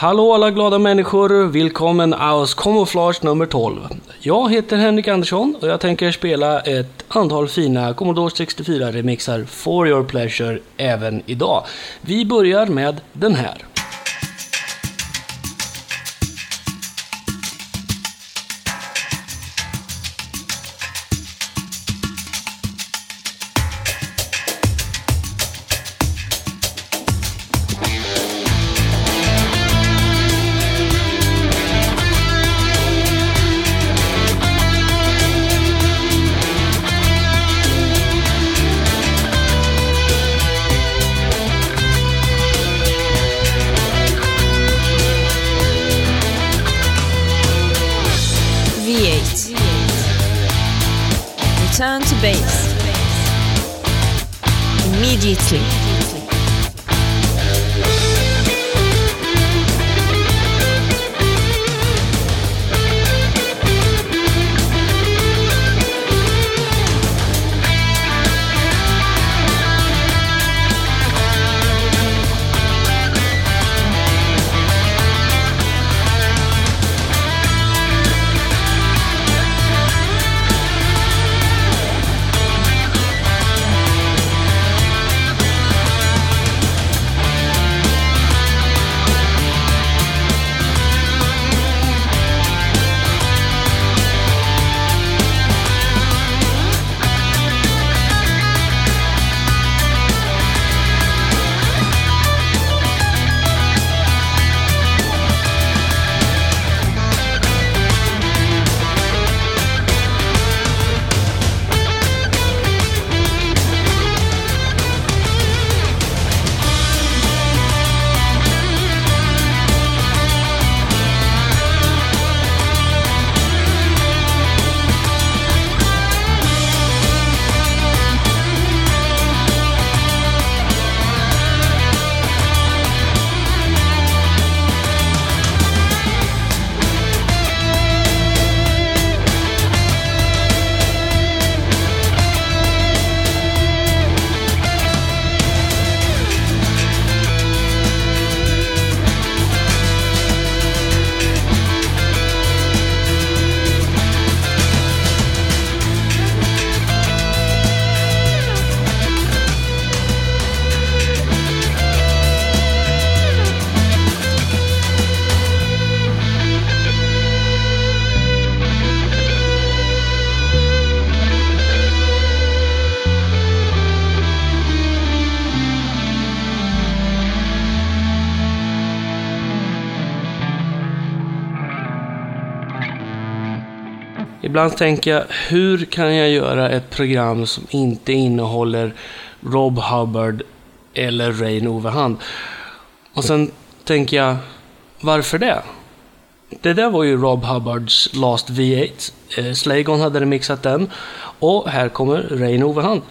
Hallå alla glada människor, välkommen aus Camouflage nummer 12. Jag heter Henrik Andersson och jag tänker spela ett antal fina Commodore 64 remixar for your pleasure även idag. Vi börjar med den här. свидетелей. Ibland tänker jag, hur kan jag göra ett program som inte innehåller Rob Hubbard eller Ray Overhand? Och sen tänker jag, varför det? Det där var ju Rob Hubbards Last V8. Eh, Slagon hade remixat den. Och här kommer Ray Overhand.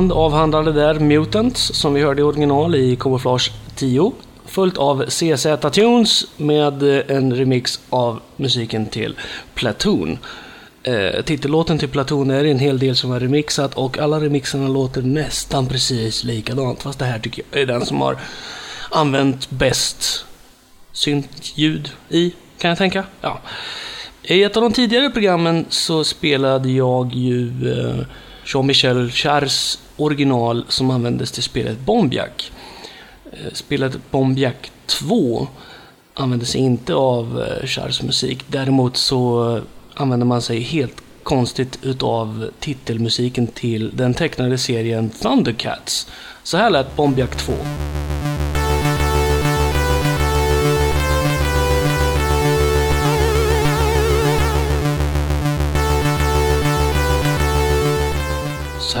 Band avhandlade där Mutants, som vi hörde i original i Camouflage 10. Följt av CZ Tunes med en remix av musiken till Platoon. Eh, titellåten till Platoon är en hel del som har remixat och alla remixarna låter nästan precis likadant. Fast det här tycker jag är den som har använt bäst syntljud i, kan jag tänka. Ja. I ett av de tidigare programmen så spelade jag ju eh, Jean-Michel Chars original som användes till spelet Bombjack. Eh, spelet Bombjack 2 använde sig inte av eh, Charles musik. Däremot så använde använder man sig helt konstigt utav titelmusiken till den tecknade serien Thundercats. Så här lät Bombjack 2.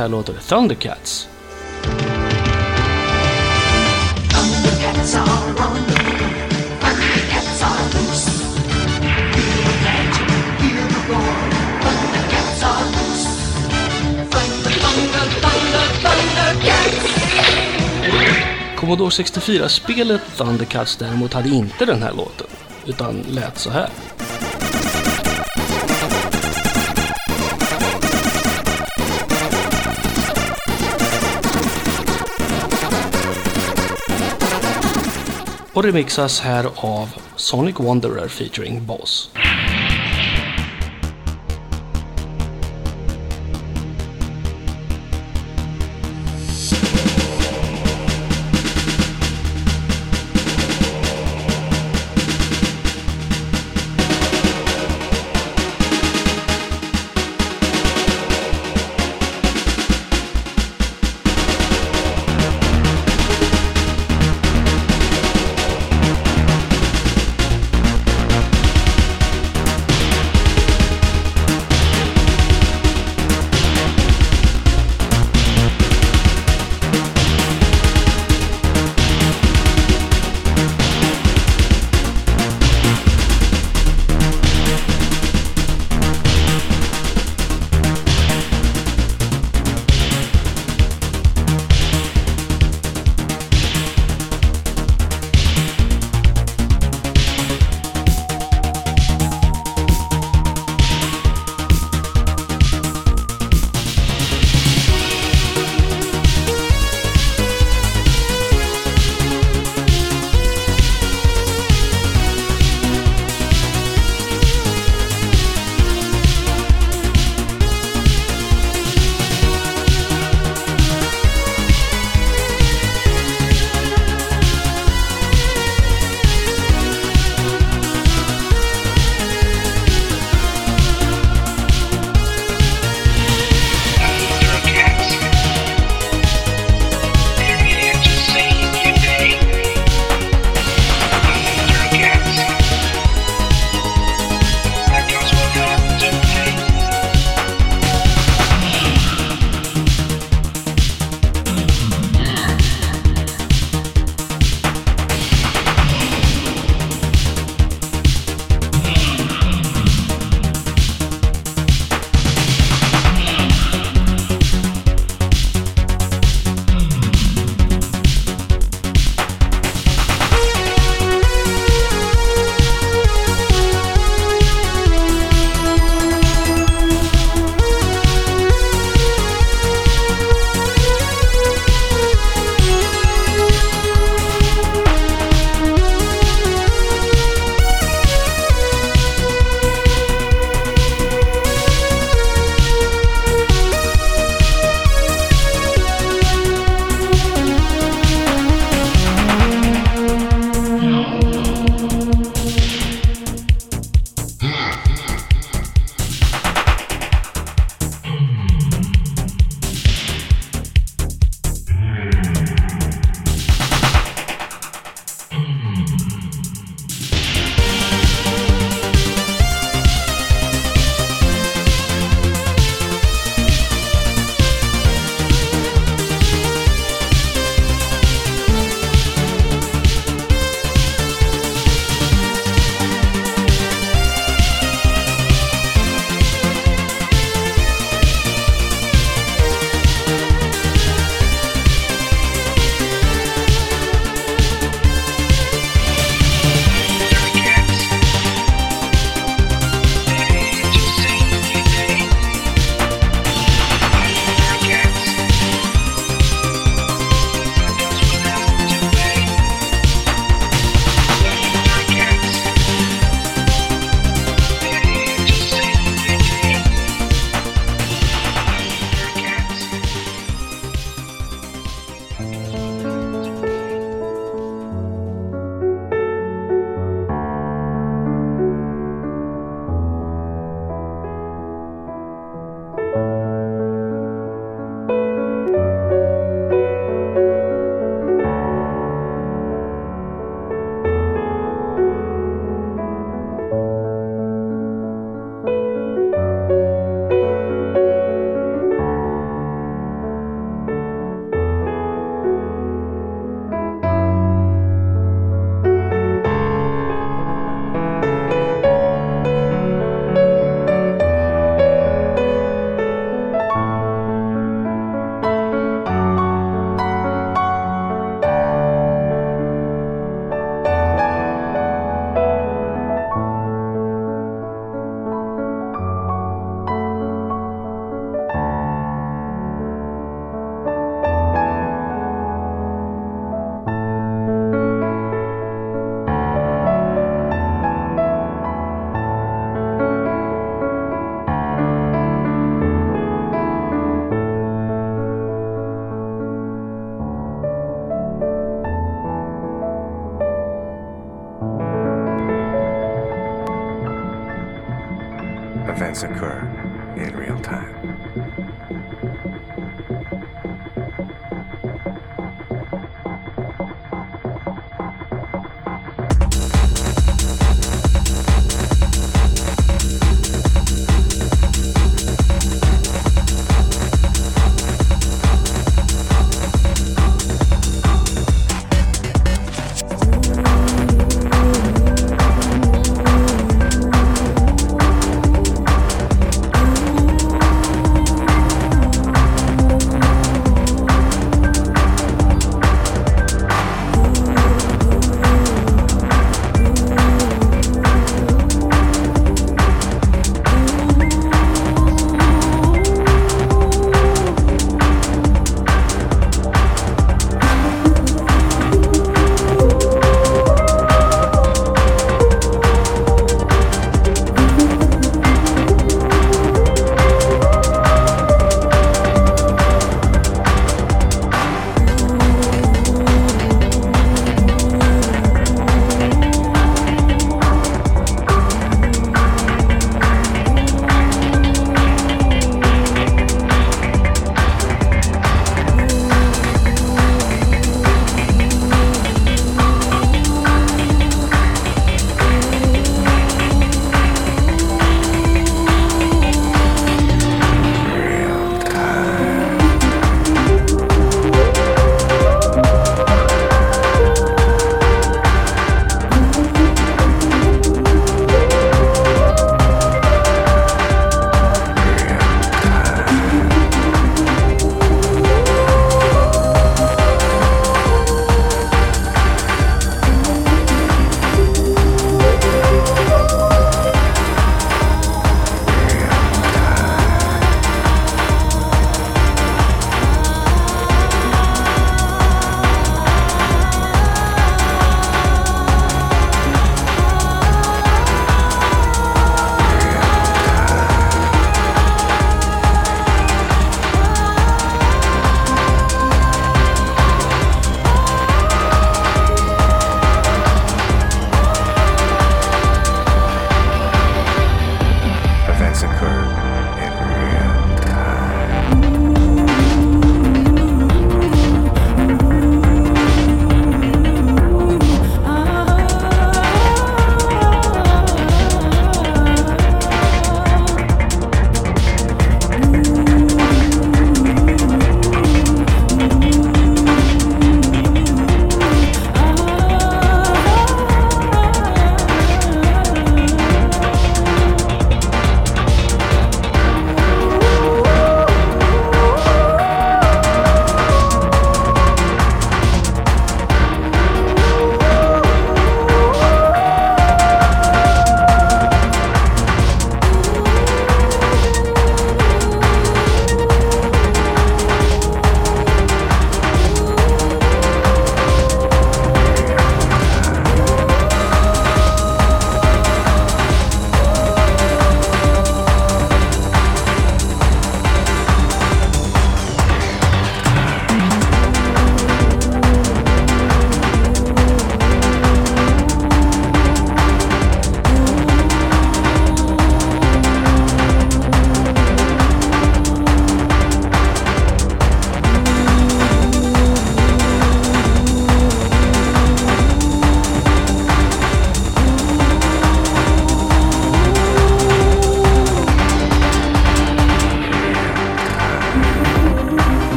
Här låter thunder, Thundercats! Commodore 64-spelet Thundercats däremot hade inte den här låten, utan lät så här. Och remixas här av Sonic Wanderer featuring Boss. Occur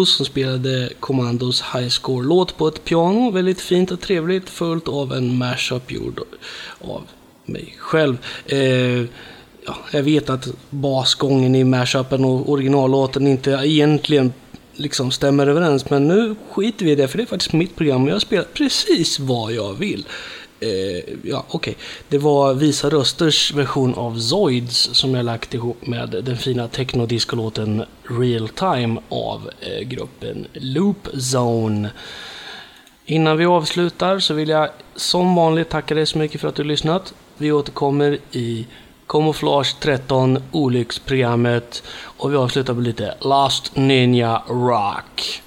Blues som spelade Commandos High Score-låt på ett piano. Väldigt fint och trevligt, följt av en mashup gjord av mig själv. Eh, ja, jag vet att basgången i mashupen och originallåten inte egentligen liksom stämmer överens. Men nu skiter vi i det, för det är faktiskt mitt program och jag spelar precis vad jag vill. Eh, ja, okej. Okay. Det var Visa Rösters version av Zoids som jag lagt ihop med den fina technodiscolåten Real Time av eh, gruppen Loop Zone. Innan vi avslutar så vill jag som vanligt tacka dig så mycket för att du lyssnat. Vi återkommer i Camouflage 13, olycksprogrammet och vi avslutar med lite Last Ninja Rock.